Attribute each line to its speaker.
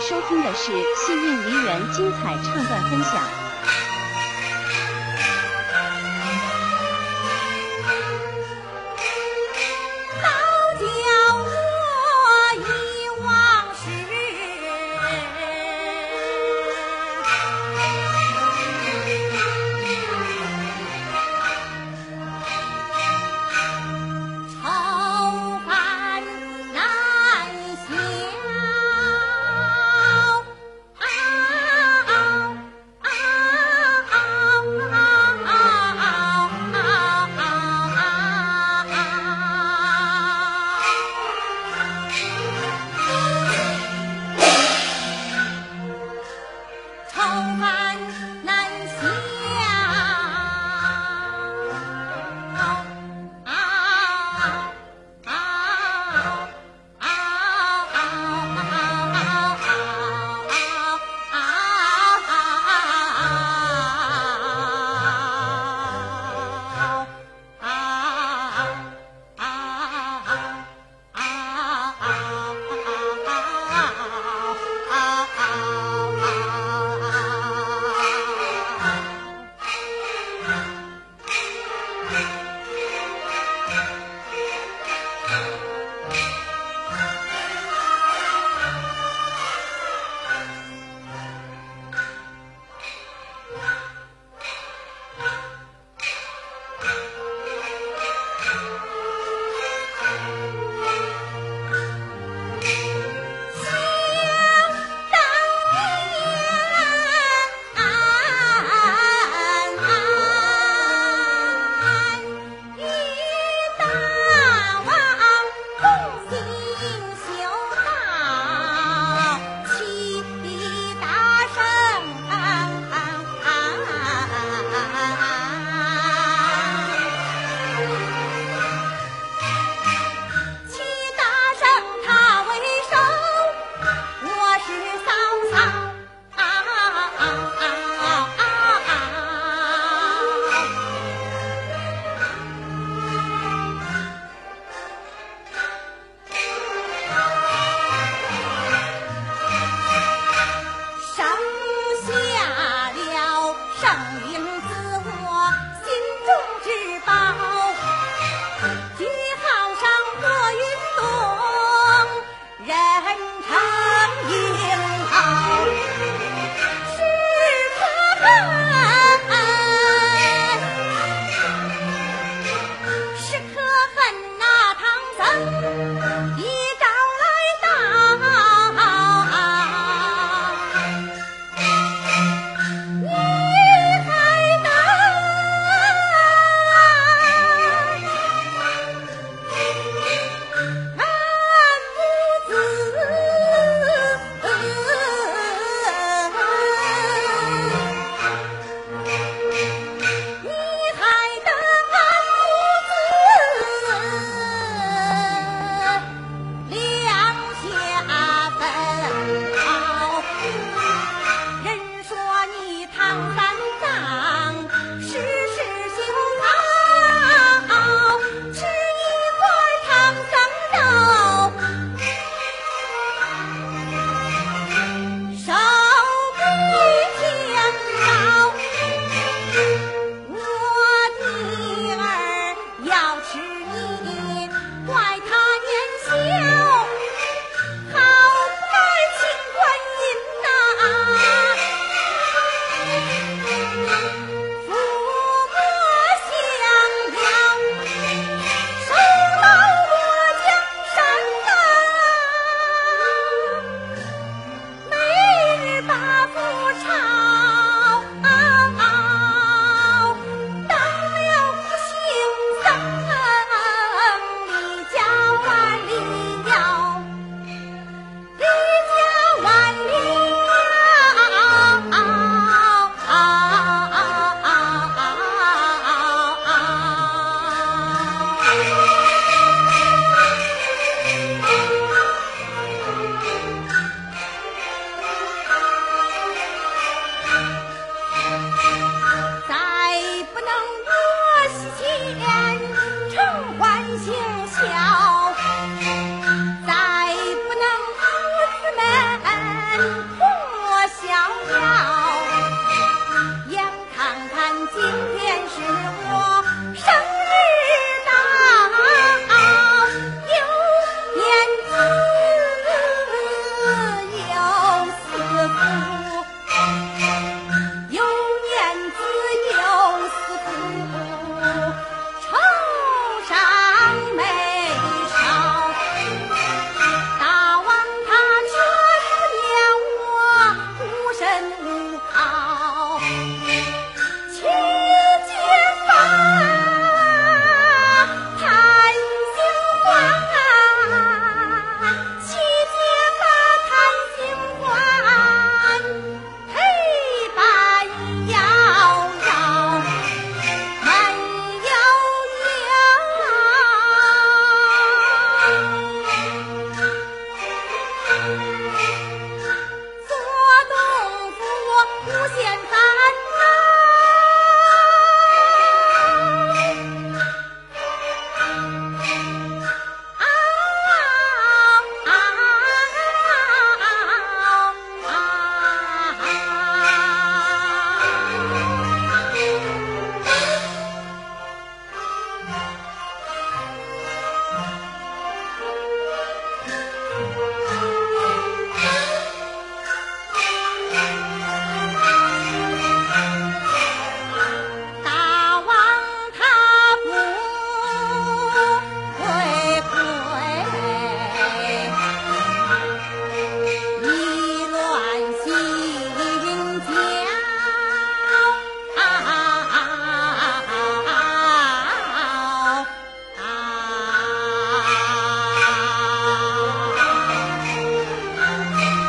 Speaker 1: 收听的是幸运梨园精彩唱段分享。